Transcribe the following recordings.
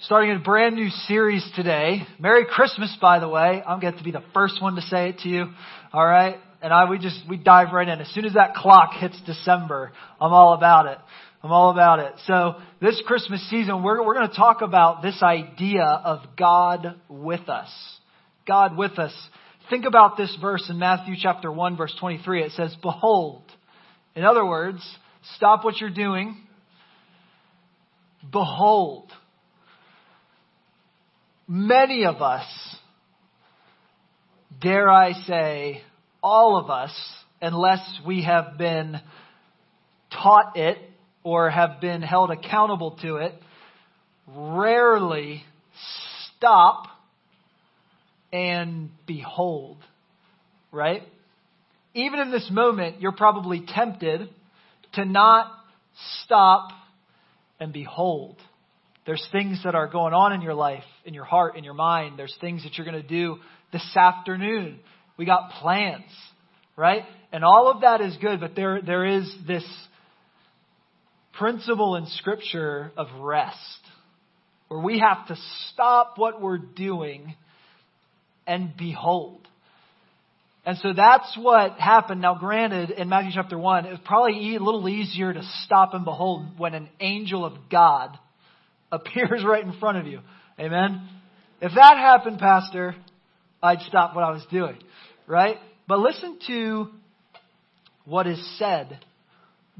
starting a brand new series today. Merry Christmas, by the way. I'm going to be the first one to say it to you. All right. And I, we just, we dive right in. As soon as that clock hits December, I'm all about it. I'm all about it. So this Christmas season, we're, we're going to talk about this idea of God with us. God with us. Think about this verse in Matthew chapter 1 verse 23. It says, behold. In other words, stop what you're doing. Behold many of us, dare I say, all of us, unless we have been taught it or have been held accountable to it, rarely stop and behold. Right? Even in this moment, you're probably tempted to not stop and behold. There's things that are going on in your life, in your heart, in your mind. There's things that you're going to do this afternoon. We got plans, right? And all of that is good, but there, there is this principle in scripture of rest where we have to stop what we're doing and behold. And so that's what happened. Now, granted, in Matthew chapter 1, it was probably a little easier to stop and behold when an angel of God appears right in front of you. Amen? If that happened, Pastor, I'd stop what I was doing. Right? But listen to what is said.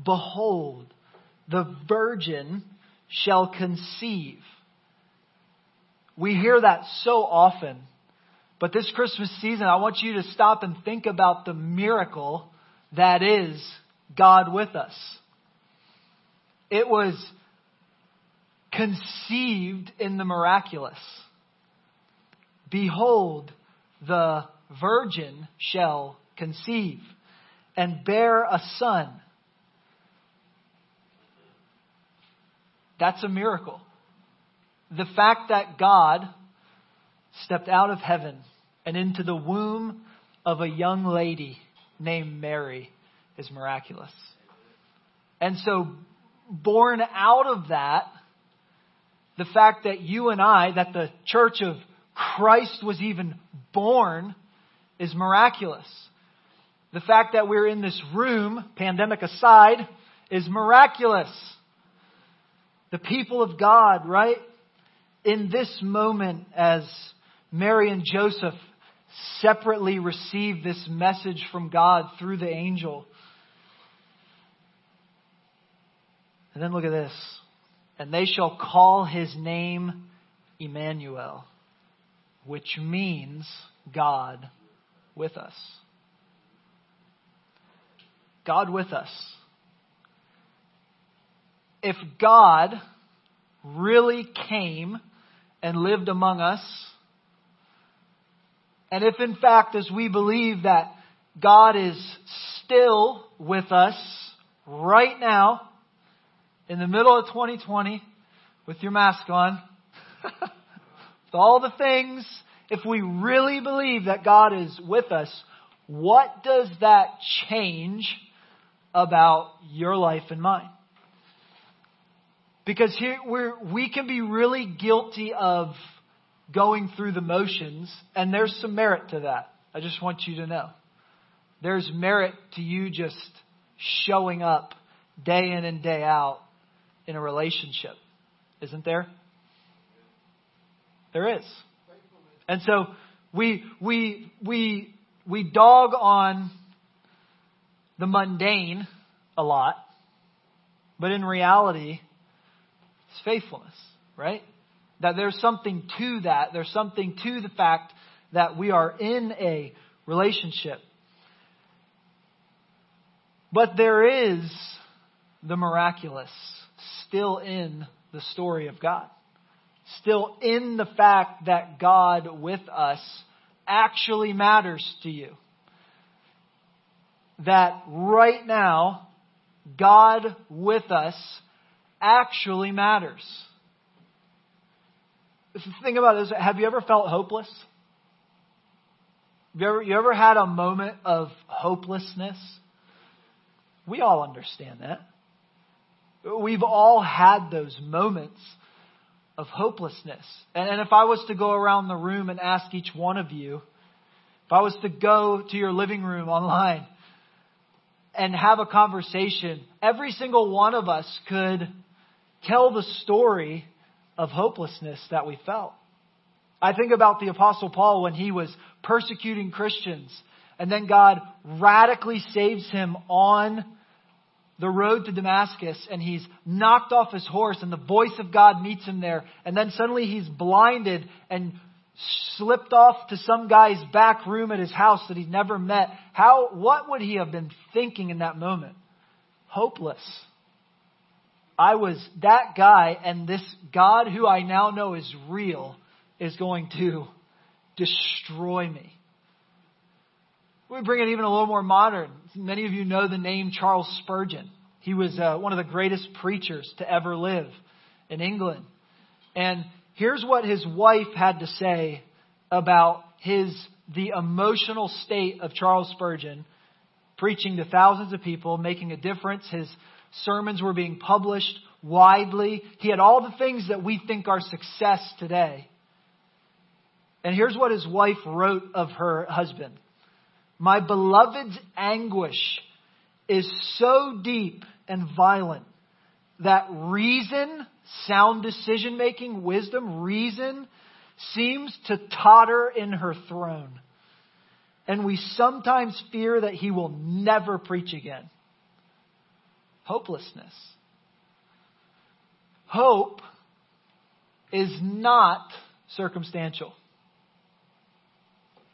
Behold, the virgin shall conceive. We hear that so often. But this Christmas season, I want you to stop and think about the miracle that is God with us. It was conceived in the miraculous. Behold, the virgin shall conceive and bear a son. That's a miracle. The fact that God stepped out of heaven and into the womb of a young lady named Mary is miraculous. And so, born out of that, the fact that you and I, that the church of Christ was even born is miraculous. The fact that we're in this room, pandemic aside, is miraculous. The people of God, right? In this moment, as Mary and Joseph separately receive this message from God through the angel. And then look at this and they shall call his name Emmanuel, which means God with us. God with us. If God really came and lived among us, and if in fact, as we believe that God is still with us right now, in the middle of 2020 with your mask on, with all the things, if we really believe that God is with us, what does that change about your life and mine? Because here we're, we can be really guilty of going through the motions, and there's some merit to that. I just want you to know. There's merit to you just showing up day in and day out in a relationship, isn't there? There is. And so we we we we dog on the mundane a lot, but in reality, it's faithfulness, right? That there's something to that. There's something to the fact that we are in a relationship. But there is the miraculous still in the story of God. Still in the fact that God with us actually matters to you. That right now, God with us actually matters. The thing about this, have you ever felt hopeless? You ever, you ever had a moment of hopelessness? We all understand that. We've all had those moments of hopelessness. And if I was to go around the room and ask each one of you, if I was to go to your living room online and have a conversation, every single one of us could tell the story of hopelessness that we felt. I think about the Apostle Paul when he was persecuting Christians, and then God radically saves him on the road to Damascus, and he's knocked off his horse, and the voice of God meets him there, and then suddenly he's blinded and slipped off to some guy's back room at his house that he'd never met. How, what would he have been thinking in that moment? Hopeless. I was that guy, and this God who I now know is real is going to destroy me. We bring it even a little more modern. Many of you know the name Charles Spurgeon. He was uh, one of the greatest preachers to ever live in England. And here's what his wife had to say about his the emotional state of Charles Spurgeon preaching to thousands of people, making a difference. His sermons were being published widely. He had all the things that we think are success today. And here's what his wife wrote of her husband. My beloved's anguish is so deep and violent that reason, sound decision making, wisdom, reason seems to totter in her throne. And we sometimes fear that he will never preach again. Hopelessness. Hope is not circumstantial.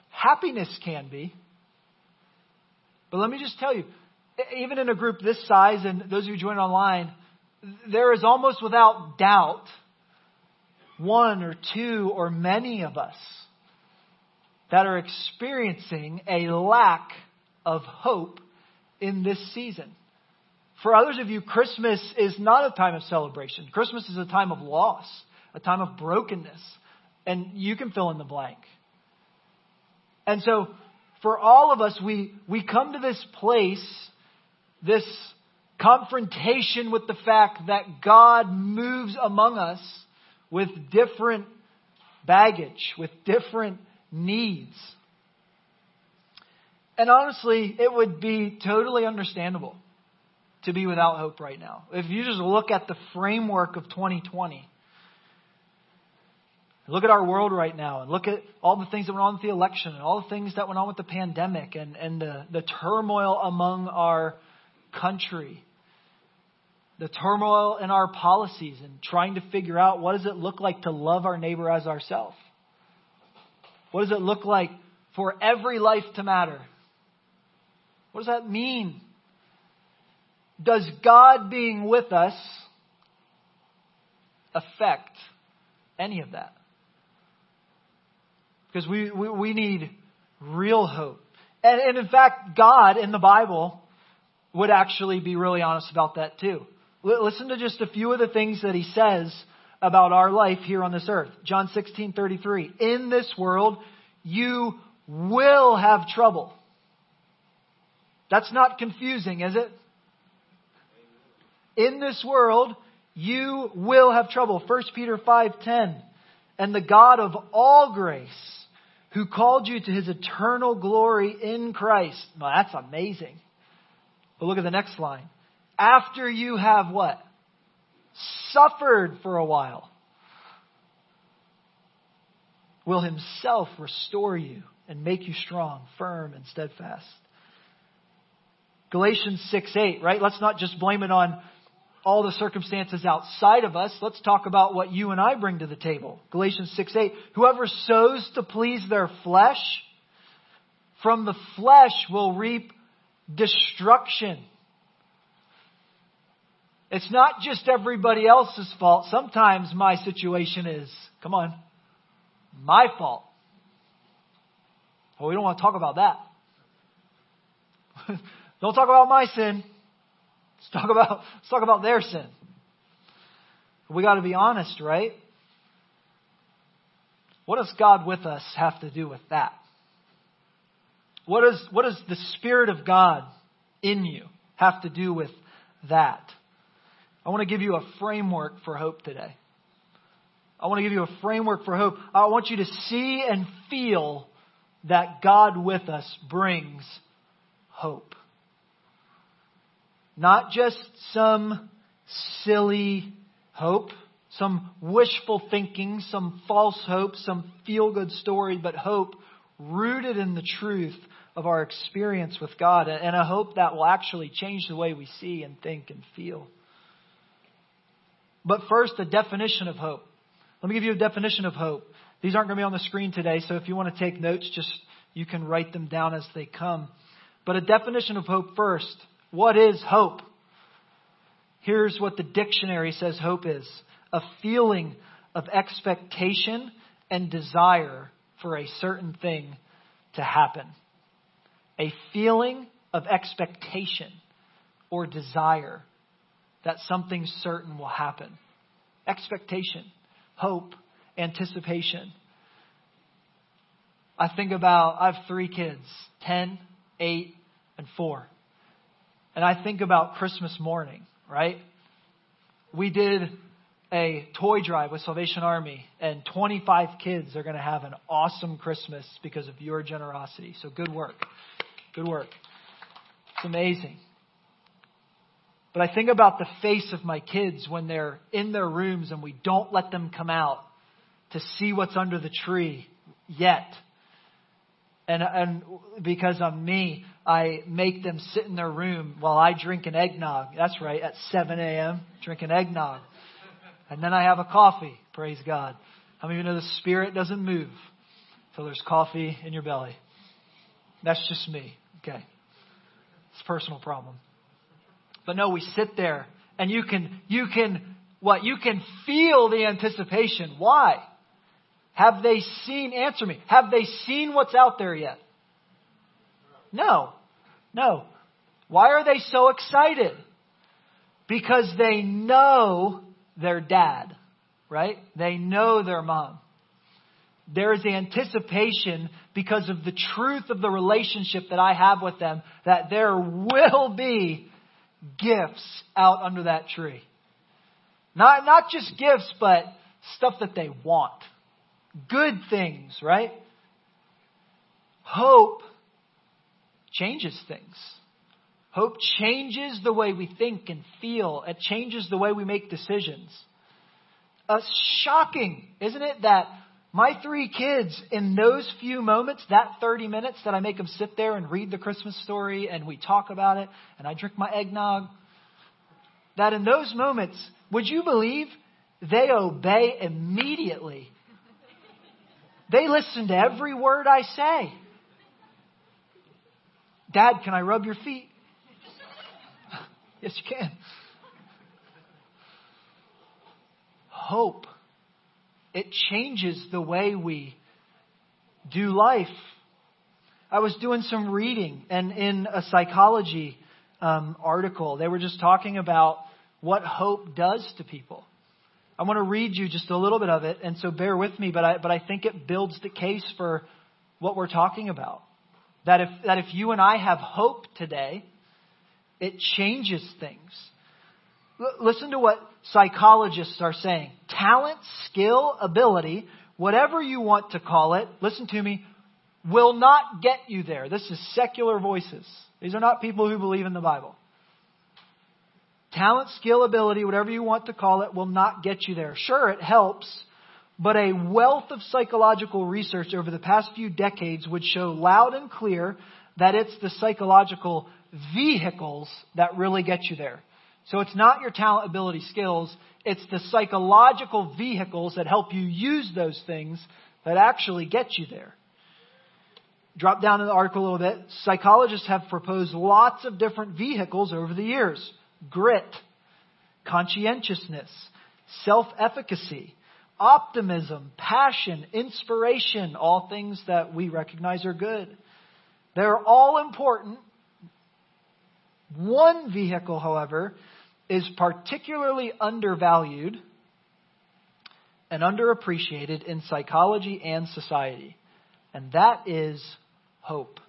Happiness can be. But let me just tell you, even in a group this size, and those of you joining online, there is almost without doubt one or two or many of us that are experiencing a lack of hope in this season. For others of you, Christmas is not a time of celebration. Christmas is a time of loss, a time of brokenness. And you can fill in the blank. And so, for all of us, we, we come to this place, this confrontation with the fact that God moves among us with different baggage, with different needs. And honestly, it would be totally understandable to be without hope right now. If you just look at the framework of 2020, Look at our world right now and look at all the things that went on with the election and all the things that went on with the pandemic and, and the, the turmoil among our country. The turmoil in our policies and trying to figure out what does it look like to love our neighbor as ourselves? What does it look like for every life to matter? What does that mean? Does God being with us affect any of that? Because we, we, we need real hope. And, and in fact, God in the Bible would actually be really honest about that too. L- listen to just a few of the things that he says about our life here on this earth. John 16, 33. In this world, you will have trouble. That's not confusing, is it? In this world, you will have trouble. 1 Peter 5:10. And the God of all grace, who called you to his eternal glory in Christ. Well, that's amazing. But look at the next line. After you have what? Suffered for a while, will himself restore you and make you strong, firm, and steadfast. Galatians 6 8, right? Let's not just blame it on all the circumstances outside of us, let's talk about what you and I bring to the table. Galatians 6 8. Whoever sows to please their flesh, from the flesh will reap destruction. It's not just everybody else's fault. Sometimes my situation is, come on, my fault. Well, we don't want to talk about that. don't talk about my sin. Let's talk about, let's talk about their sin. We got to be honest, right? What does God with us have to do with that? What does, what does the Spirit of God in you have to do with that? I want to give you a framework for hope today. I want to give you a framework for hope. I want you to see and feel that God with us brings hope. Not just some silly hope, some wishful thinking, some false hope, some feel good story, but hope rooted in the truth of our experience with God and a hope that will actually change the way we see and think and feel. But first, a definition of hope. Let me give you a definition of hope. These aren't going to be on the screen today, so if you want to take notes, just you can write them down as they come. But a definition of hope first. What is hope? Here's what the dictionary says hope is a feeling of expectation and desire for a certain thing to happen. A feeling of expectation or desire that something certain will happen. Expectation, hope, anticipation. I think about, I have three kids 10, 8, and 4. And I think about Christmas morning, right? We did a toy drive with Salvation Army, and 25 kids are going to have an awesome Christmas because of your generosity. So good work. Good work. It's amazing. But I think about the face of my kids when they're in their rooms and we don't let them come out to see what's under the tree yet. And, and because I'm me, I make them sit in their room while I drink an eggnog. That's right, at 7 a.m., drink an eggnog. And then I have a coffee, praise God. How many of you know the spirit doesn't move until there's coffee in your belly? That's just me, okay? It's a personal problem. But no, we sit there and you can, you can, what? You can feel the anticipation. Why? Have they seen, answer me, have they seen what's out there yet? No. No. Why are they so excited? Because they know their dad, right? They know their mom. There is anticipation because of the truth of the relationship that I have with them that there will be gifts out under that tree. Not, not just gifts, but stuff that they want. Good things, right? Hope changes things. Hope changes the way we think and feel. It changes the way we make decisions. Uh, shocking, isn't it, that my three kids, in those few moments, that 30 minutes that I make them sit there and read the Christmas story and we talk about it and I drink my eggnog, that in those moments, would you believe they obey immediately? They listen to every word I say. Dad, can I rub your feet? yes, you can. Hope it changes the way we do life. I was doing some reading, and in a psychology um, article, they were just talking about what hope does to people. I want to read you just a little bit of it, and so bear with me, but I, but I think it builds the case for what we're talking about. That if, that if you and I have hope today, it changes things. L- listen to what psychologists are saying. Talent, skill, ability, whatever you want to call it, listen to me, will not get you there. This is secular voices. These are not people who believe in the Bible. Talent, skill, ability, whatever you want to call it, will not get you there. Sure, it helps, but a wealth of psychological research over the past few decades would show loud and clear that it's the psychological vehicles that really get you there. So it's not your talent, ability, skills. It's the psychological vehicles that help you use those things that actually get you there. Drop down in the article a little bit. Psychologists have proposed lots of different vehicles over the years. Grit, conscientiousness, self-efficacy, optimism, passion, inspiration, all things that we recognize are good. They're all important. One vehicle, however, is particularly undervalued and underappreciated in psychology and society, and that is hope.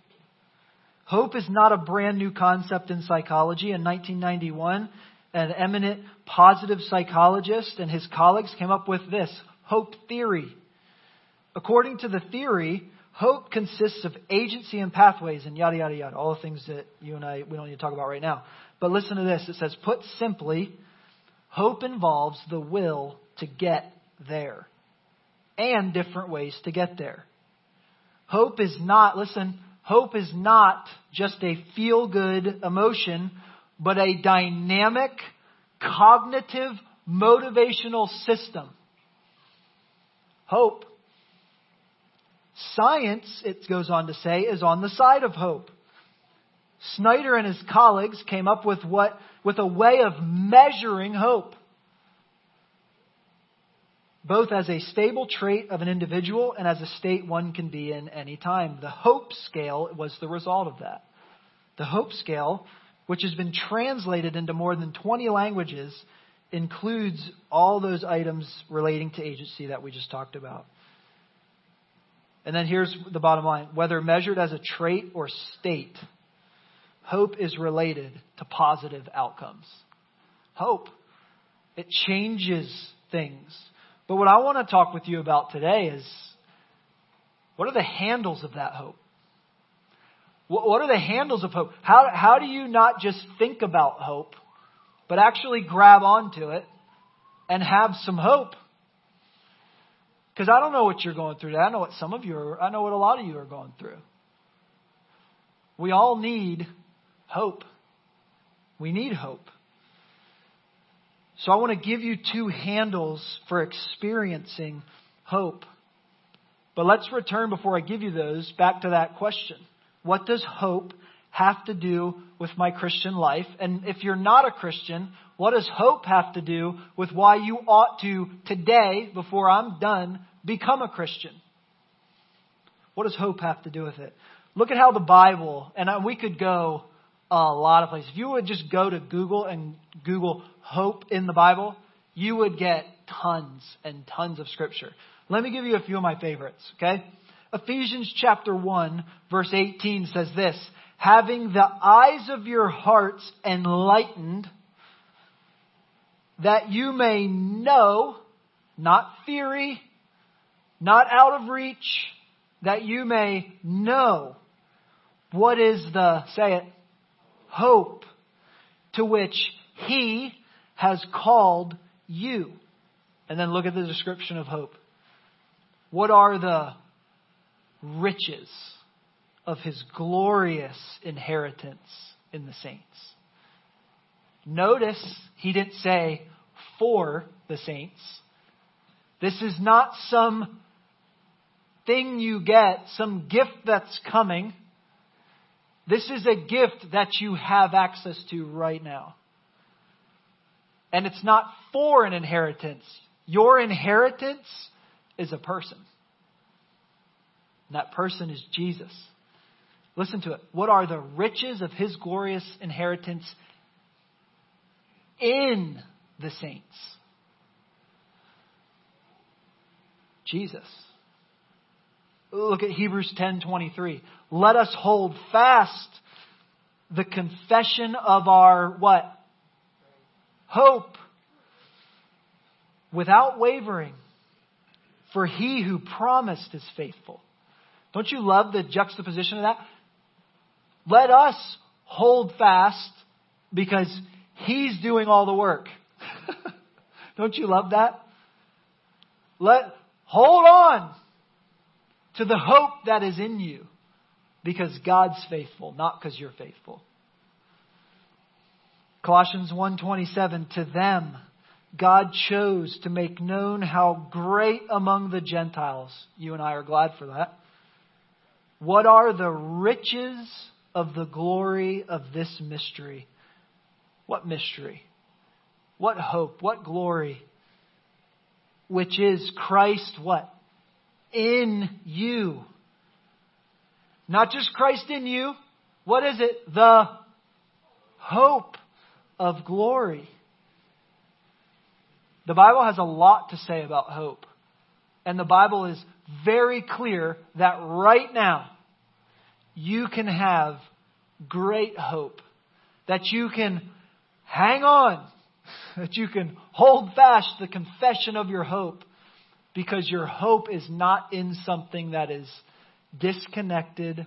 Hope is not a brand new concept in psychology. In 1991, an eminent positive psychologist and his colleagues came up with this hope theory. According to the theory, hope consists of agency and pathways and yada, yada, yada. All the things that you and I, we don't need to talk about right now. But listen to this. It says, put simply, hope involves the will to get there and different ways to get there. Hope is not, listen, hope is not just a feel good emotion, but a dynamic, cognitive, motivational system. Hope. Science, it goes on to say, is on the side of hope. Snyder and his colleagues came up with what, with a way of measuring hope both as a stable trait of an individual and as a state one can be in any time. The hope scale was the result of that. The hope scale, which has been translated into more than 20 languages, includes all those items relating to agency that we just talked about. And then here's the bottom line whether measured as a trait or state, hope is related to positive outcomes. Hope, it changes things. But what I want to talk with you about today is what are the handles of that hope? What are the handles of hope? How, how do you not just think about hope, but actually grab onto it and have some hope? Because I don't know what you're going through. I know what some of you are, I know what a lot of you are going through. We all need hope. We need hope. So I want to give you two handles for experiencing hope. But let's return before I give you those back to that question. What does hope have to do with my Christian life? And if you're not a Christian, what does hope have to do with why you ought to today, before I'm done, become a Christian? What does hope have to do with it? Look at how the Bible, and we could go a lot of places. If you would just go to Google and Google hope in the Bible, you would get tons and tons of scripture. Let me give you a few of my favorites, okay? Ephesians chapter 1 verse 18 says this, having the eyes of your hearts enlightened, that you may know, not theory, not out of reach, that you may know what is the, say it, hope to which he has called you. And then look at the description of hope. What are the riches of his glorious inheritance in the saints? Notice he didn't say for the saints. This is not some thing you get, some gift that's coming. This is a gift that you have access to right now. And it's not for an inheritance. Your inheritance is a person. And that person is Jesus. Listen to it. What are the riches of his glorious inheritance in the saints? Jesus. Look at Hebrews 10:23. Let us hold fast the confession of our what? Hope without wavering. For he who promised is faithful. Don't you love the juxtaposition of that? Let us hold fast because he's doing all the work. Don't you love that? Let hold on to the hope that is in you because God's faithful, not because you're faithful. Colossians 1:27 to them God chose to make known how great among the Gentiles you and I are glad for that. What are the riches of the glory of this mystery? What mystery? What hope? What glory? Which is Christ what? in you. Not just Christ in you. What is it? The hope of glory. The Bible has a lot to say about hope. And the Bible is very clear that right now you can have great hope. That you can hang on. That you can hold fast the confession of your hope because your hope is not in something that is disconnected,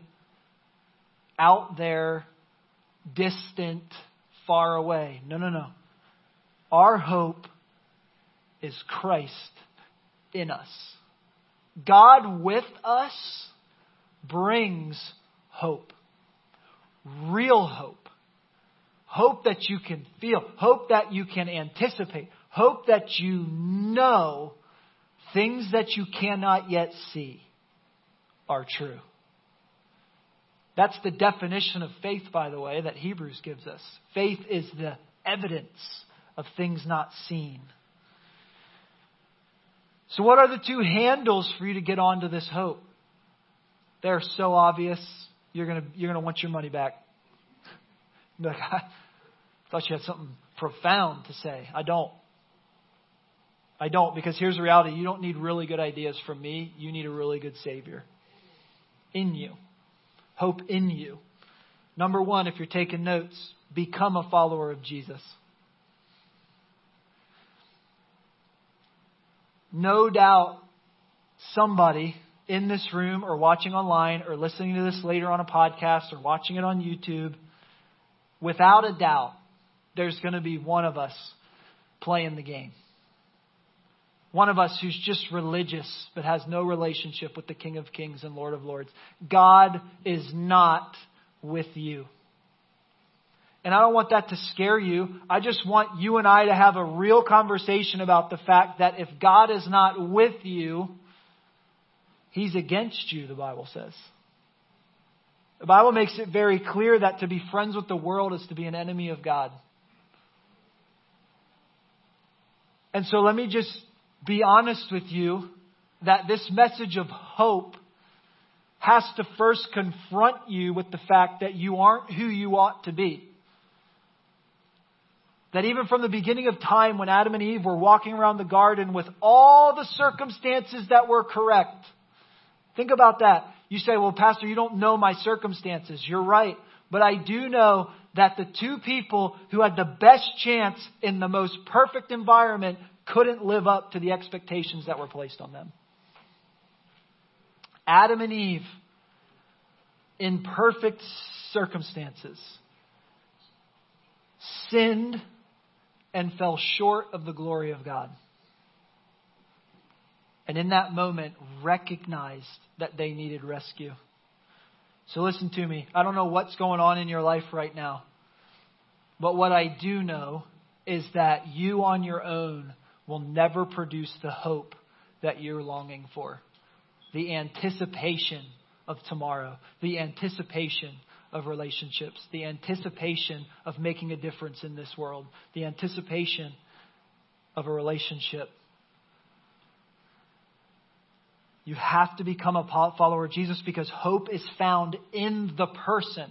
out there, distant, far away. No, no, no. Our hope is Christ in us. God with us brings hope. Real hope. Hope that you can feel. Hope that you can anticipate. Hope that you know things that you cannot yet see are true. That's the definition of faith, by the way, that Hebrews gives us. Faith is the evidence of things not seen. So, what are the two handles for you to get onto this hope? They're so obvious, you're going to you're going to want your money back. Like, I thought you had something profound to say. I don't. I don't, because here's the reality you don't need really good ideas from me, you need a really good Savior in you. Hope in you. Number one, if you're taking notes, become a follower of Jesus. No doubt somebody in this room or watching online or listening to this later on a podcast or watching it on YouTube, without a doubt, there's going to be one of us playing the game. One of us who's just religious but has no relationship with the King of Kings and Lord of Lords. God is not with you. And I don't want that to scare you. I just want you and I to have a real conversation about the fact that if God is not with you, He's against you, the Bible says. The Bible makes it very clear that to be friends with the world is to be an enemy of God. And so let me just be honest with you that this message of hope has to first confront you with the fact that you aren't who you ought to be. That even from the beginning of time, when Adam and Eve were walking around the garden with all the circumstances that were correct, think about that. You say, well, Pastor, you don't know my circumstances. You're right. But I do know that the two people who had the best chance in the most perfect environment couldn't live up to the expectations that were placed on them. Adam and Eve, in perfect circumstances, sinned and fell short of the glory of God. And in that moment, recognized that they needed rescue. So listen to me. I don't know what's going on in your life right now. But what I do know is that you on your own will never produce the hope that you're longing for. The anticipation of tomorrow, the anticipation of relationships, the anticipation of making a difference in this world, the anticipation of a relationship. You have to become a follower of Jesus because hope is found in the person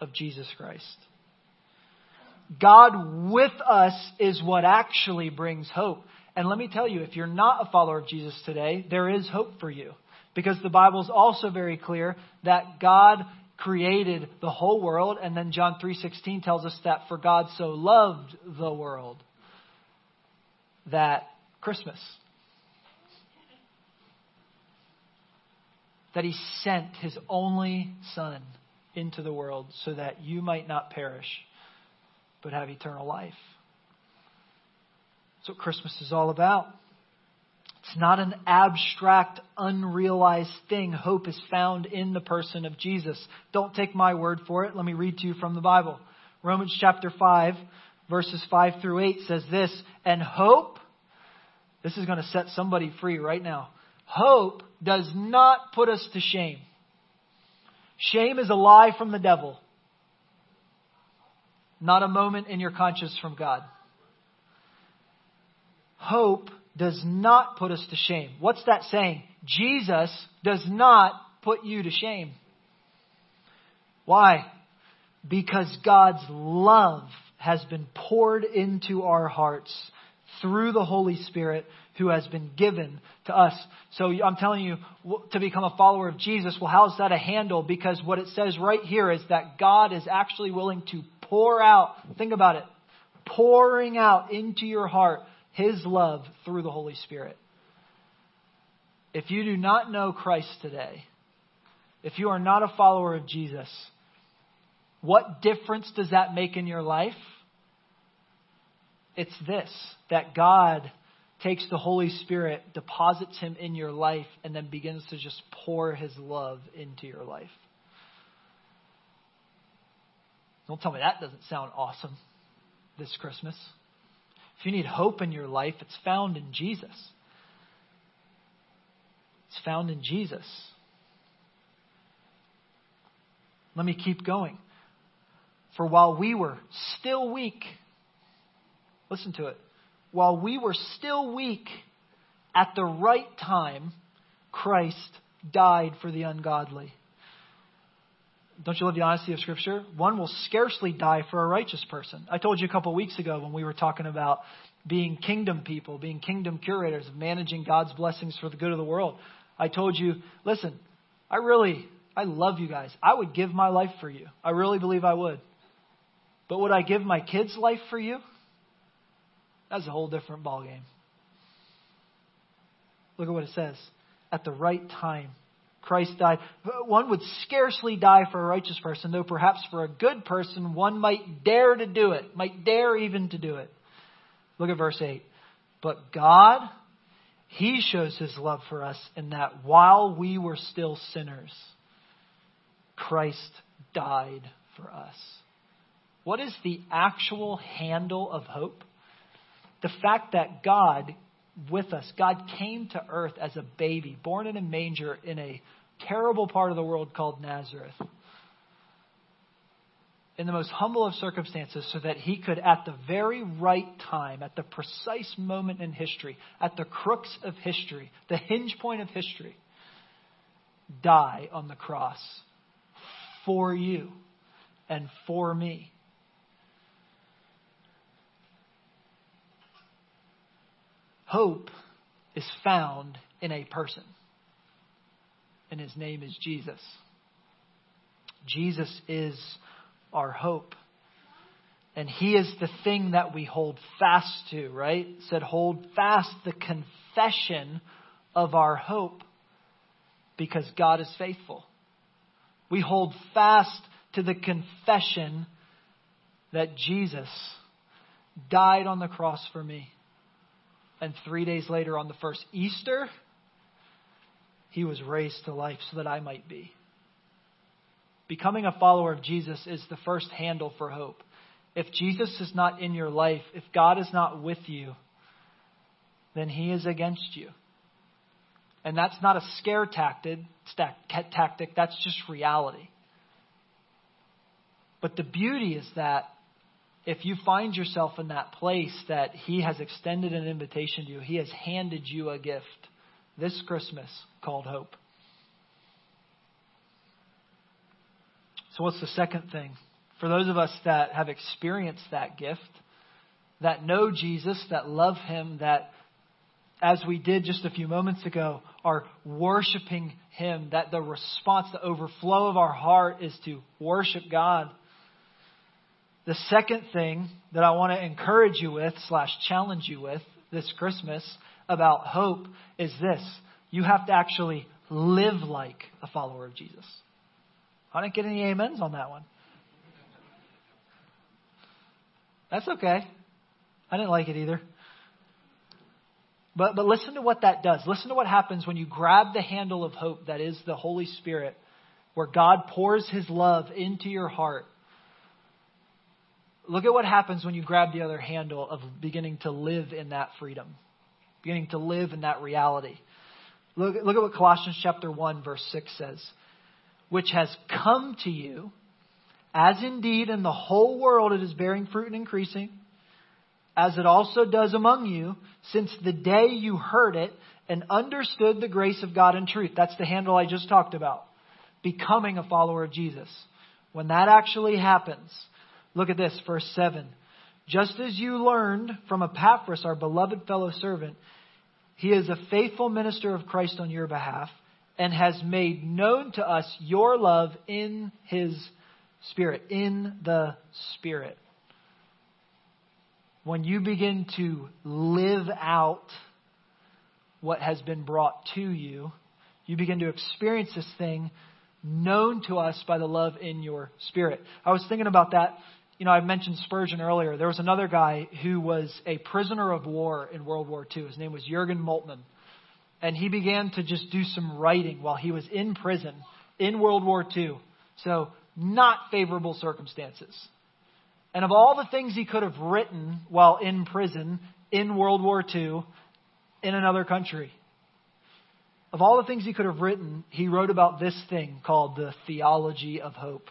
of Jesus Christ. God with us is what actually brings hope. And let me tell you, if you're not a follower of Jesus today, there is hope for you. Because the Bible is also very clear that God created the whole world and then John 3:16 tells us that for God so loved the world that Christmas that he sent his only son into the world so that you might not perish but have eternal life. That's what Christmas is all about. It's not an abstract, unrealized thing. Hope is found in the person of Jesus. Don't take my word for it. Let me read to you from the Bible. Romans chapter 5, verses 5 through 8 says this, and hope, this is going to set somebody free right now. Hope does not put us to shame. Shame is a lie from the devil not a moment in your conscience from God. Hope does not put us to shame. What's that saying? Jesus does not put you to shame. Why? Because God's love has been poured into our hearts through the Holy Spirit who has been given to us. So I'm telling you, to become a follower of Jesus, well, how's that a handle? Because what it says right here is that God is actually willing to pour out, think about it, pouring out into your heart His love through the Holy Spirit. If you do not know Christ today, if you are not a follower of Jesus, what difference does that make in your life? It's this that God takes the Holy Spirit, deposits Him in your life, and then begins to just pour His love into your life. Don't tell me that doesn't sound awesome this Christmas. If you need hope in your life, it's found in Jesus. It's found in Jesus. Let me keep going. For while we were still weak, listen to it. While we were still weak, at the right time, Christ died for the ungodly. Don't you love the honesty of Scripture? One will scarcely die for a righteous person. I told you a couple of weeks ago when we were talking about being kingdom people, being kingdom curators, managing God's blessings for the good of the world. I told you, listen, I really, I love you guys. I would give my life for you. I really believe I would. But would I give my kids' life for you? That's a whole different ballgame. Look at what it says. At the right time, Christ died. One would scarcely die for a righteous person, though perhaps for a good person, one might dare to do it, might dare even to do it. Look at verse 8. But God, He shows His love for us in that while we were still sinners, Christ died for us. What is the actual handle of hope? The fact that God with us, God came to earth as a baby, born in a manger in a terrible part of the world called Nazareth. In the most humble of circumstances, so that he could, at the very right time, at the precise moment in history, at the crux of history, the hinge point of history, die on the cross for you and for me. Hope is found in a person, and his name is Jesus. Jesus is our hope. And he is the thing that we hold fast to, right? Said, hold fast the confession of our hope because God is faithful. We hold fast to the confession that Jesus died on the cross for me. And three days later, on the first Easter, he was raised to life so that I might be. Becoming a follower of Jesus is the first handle for hope. If Jesus is not in your life, if God is not with you, then he is against you. And that's not a scare tactic, that's just reality. But the beauty is that if you find yourself in that place that He has extended an invitation to you, He has handed you a gift this Christmas called hope. So, what's the second thing? For those of us that have experienced that gift, that know Jesus, that love Him, that as we did just a few moments ago, are worshiping Him, that the response, the overflow of our heart is to worship God. The second thing that I want to encourage you with, slash challenge you with this Christmas about hope is this. You have to actually live like a follower of Jesus. I didn't get any amens on that one. That's okay. I didn't like it either. But, but listen to what that does. Listen to what happens when you grab the handle of hope that is the Holy Spirit, where God pours His love into your heart. Look at what happens when you grab the other handle of beginning to live in that freedom, beginning to live in that reality. Look, look at what Colossians chapter 1, verse 6 says. Which has come to you, as indeed in the whole world it is bearing fruit and increasing as it also does among you, since the day you heard it and understood the grace of God in truth. That's the handle I just talked about. Becoming a follower of Jesus. When that actually happens, look at this, verse 7. Just as you learned from Epaphras, our beloved fellow servant, he is a faithful minister of Christ on your behalf and has made known to us your love in his spirit, in the spirit when you begin to live out what has been brought to you. You begin to experience this thing known to us by the love in your spirit. I was thinking about that. You know, I mentioned Spurgeon earlier. There was another guy who was a prisoner of war in World War II. His name was Jurgen Moltmann. And he began to just do some writing while he was in prison in World War II. So, not favorable circumstances. And of all the things he could have written while in prison in World War II in another country, of all the things he could have written, he wrote about this thing called the theology of hope.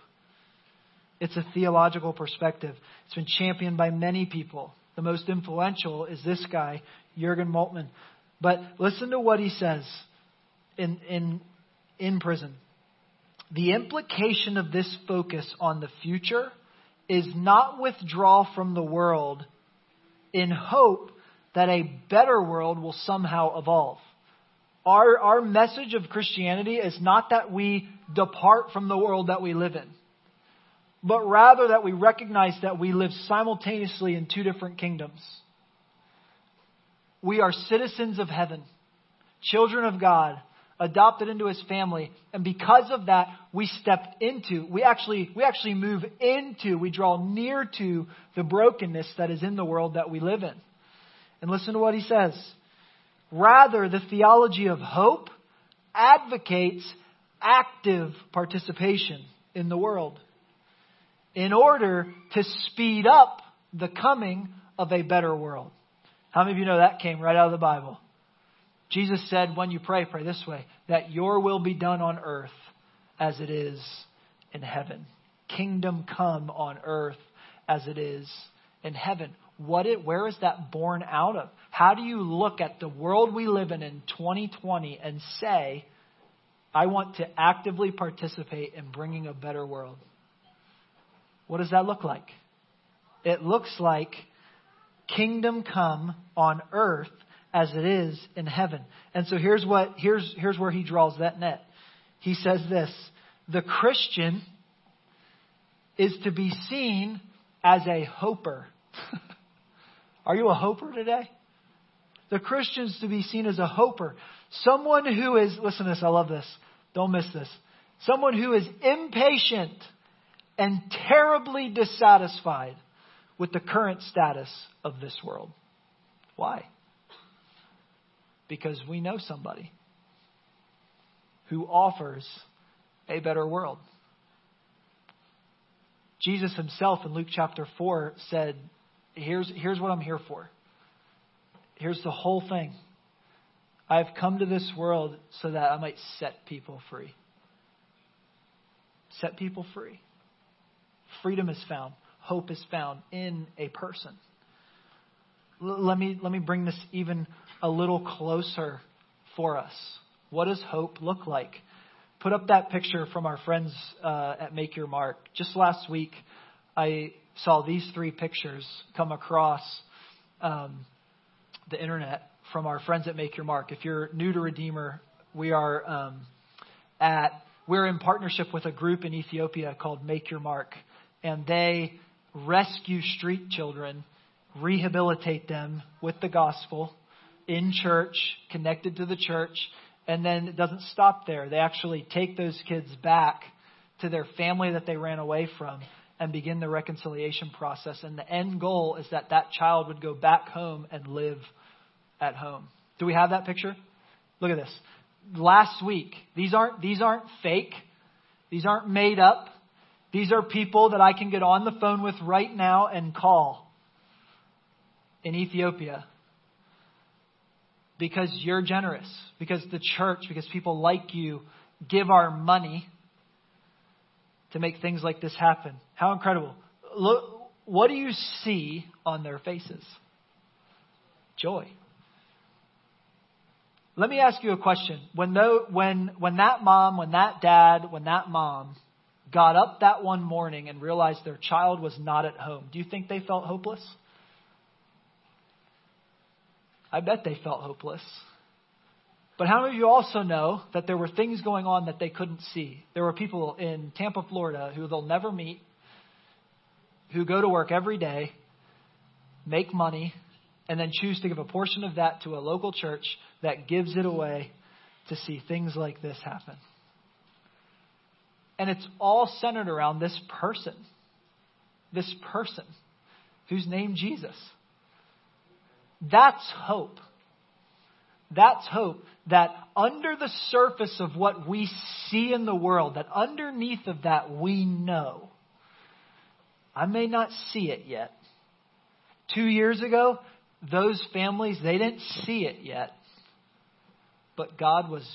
It's a theological perspective. It's been championed by many people. The most influential is this guy, Jurgen Moltmann. But listen to what he says in, in, in prison. The implication of this focus on the future is not withdrawal from the world in hope that a better world will somehow evolve. Our, our message of Christianity is not that we depart from the world that we live in, but rather that we recognize that we live simultaneously in two different kingdoms. We are citizens of heaven, children of God, adopted into his family. And because of that, we step into, we actually, we actually move into, we draw near to the brokenness that is in the world that we live in. And listen to what he says. Rather, the theology of hope advocates active participation in the world in order to speed up the coming of a better world. How many of you know that came right out of the Bible? Jesus said, when you pray, pray this way that your will be done on earth as it is in heaven. Kingdom come on earth as it is in heaven. What it, where is that born out of? How do you look at the world we live in in 2020 and say, I want to actively participate in bringing a better world? What does that look like? It looks like kingdom come on earth as it is in heaven. And so here's what here's here's where he draws that net. He says this, the Christian is to be seen as a hoper. Are you a hoper today? The Christian's to be seen as a hoper. Someone who is, listen to this, I love this. Don't miss this. Someone who is impatient and terribly dissatisfied with the current status of this world. Why? because we know somebody who offers a better world. Jesus himself in Luke chapter 4 said, here's, here's what I'm here for. Here's the whole thing. I've come to this world so that I might set people free. Set people free. Freedom is found. Hope is found in a person. L- let me, let me bring this even a little closer for us. What does hope look like? Put up that picture from our friends uh, at Make Your Mark. Just last week, I saw these three pictures come across um, the internet from our friends at Make Your Mark. If you're new to Redeemer, we are um, at we're in partnership with a group in Ethiopia called Make Your Mark, and they rescue street children, rehabilitate them with the gospel in church, connected to the church, and then it doesn't stop there. They actually take those kids back to their family that they ran away from and begin the reconciliation process. And the end goal is that that child would go back home and live at home. Do we have that picture? Look at this. Last week, these aren't, these aren't fake. These aren't made up. These are people that I can get on the phone with right now and call in Ethiopia because you're generous, because the church, because people like you give our money to make things like this happen. How incredible. Look, what do you see on their faces? Joy. Let me ask you a question. When, the, when, when that mom, when that dad, when that mom got up that one morning and realized their child was not at home, do you think they felt hopeless? I bet they felt hopeless. But how many of you also know that there were things going on that they couldn't see? There were people in Tampa, Florida, who they'll never meet, who go to work every day, make money, and then choose to give a portion of that to a local church that gives it away to see things like this happen. And it's all centered around this person. This person who's named Jesus. That's hope. That's hope that under the surface of what we see in the world, that underneath of that we know. I may not see it yet. Two years ago, those families, they didn't see it yet. But God was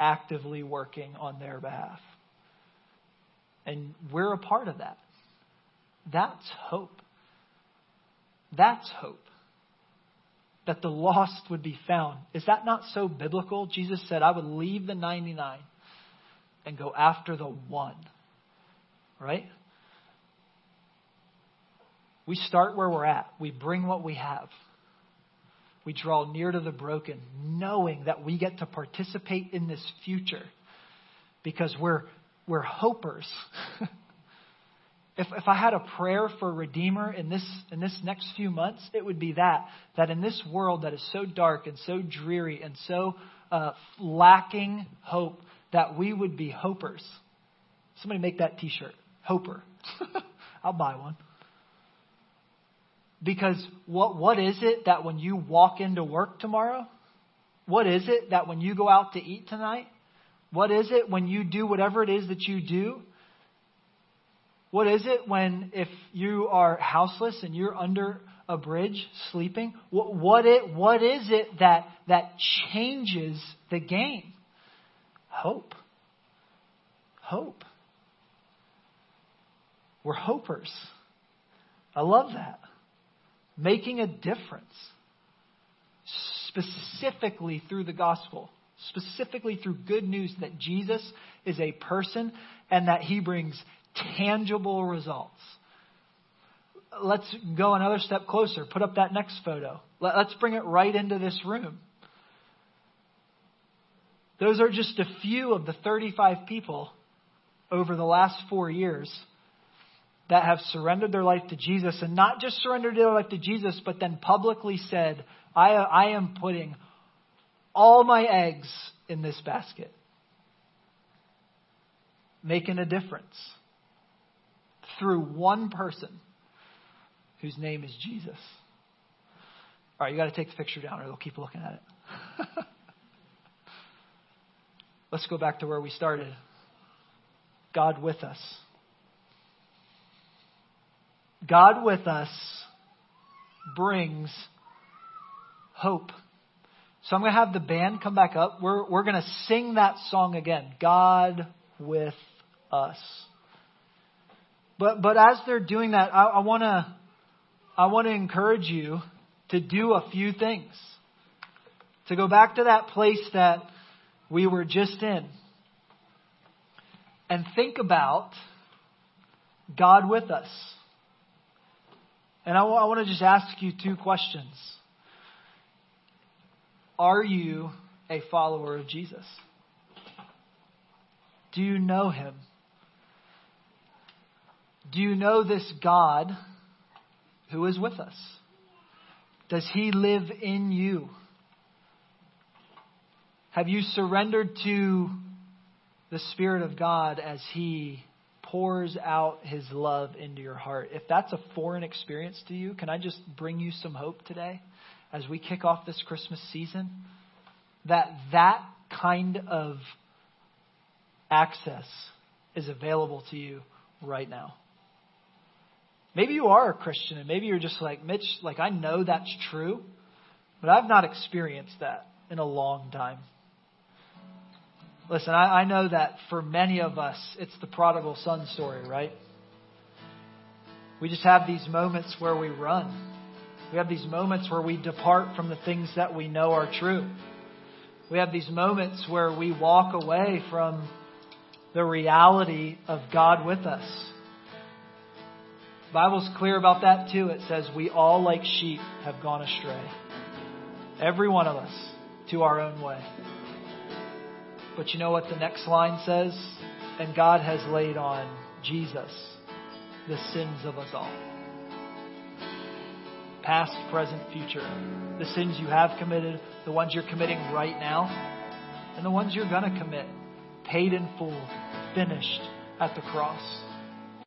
actively working on their behalf. And we're a part of that. That's hope. That's hope. That the lost would be found. Is that not so biblical? Jesus said, I would leave the 99 and go after the one. Right? We start where we're at. We bring what we have. We draw near to the broken, knowing that we get to participate in this future because we're, we're hopers. if, if I had a prayer for a Redeemer in this, in this next few months, it would be that. That in this world that is so dark and so dreary and so uh, lacking hope, that we would be hopers. Somebody make that t shirt. Hoper. I'll buy one. Because what, what is it that when you walk into work tomorrow? What is it that when you go out to eat tonight? What is it when you do whatever it is that you do? What is it when if you are houseless and you're under a bridge sleeping? What, what it what is it that that changes the game? Hope. Hope. We're hopers. I love that making a difference, specifically through the gospel, specifically through good news that Jesus is a person and that he brings tangible results. Let's go another step closer. Put up that next photo. Let's bring it right into this room. Those are just a few of the 35 people over the last four years that have surrendered their life to Jesus and not just surrendered their life to Jesus, but then publicly said, I, I am putting all my eggs in this basket. Making a difference through one person whose name is Jesus. All right, you got to take the picture down or they'll keep looking at it. Let's go back to where we started. God with us. God with us brings hope. So I'm going to have the band come back up. We're, we're going to sing that song again. God with us. But, but as they're doing that, I, I want to, I want to encourage you to do a few things. To go back to that place that we were just in. And think about God with us. And I, w- I want to just ask you two questions. Are you a follower of Jesus? Do you know him? Do you know this God who is with us? Does he live in you? Have you surrendered to the Spirit of God as he pours out his love into your heart. If that's a foreign experience to you, can I just bring you some hope today as we kick off this Christmas season? That that kind of access is available to you right now. Maybe you are a Christian and maybe you're just like, Mitch, like I know that's true, but I've not experienced that in a long time. Listen, I, I know that for many of us, it's the prodigal son story, right? We just have these moments where we run. We have these moments where we depart from the things that we know are true. We have these moments where we walk away from the reality of God with us. The Bible's clear about that too. It says we all like sheep have gone astray. Every one of us to our own way. But you know what the next line says? And God has laid on Jesus the sins of us all. Past, present, future. The sins you have committed, the ones you're committing right now, and the ones you're going to commit. Paid in full, finished at the cross.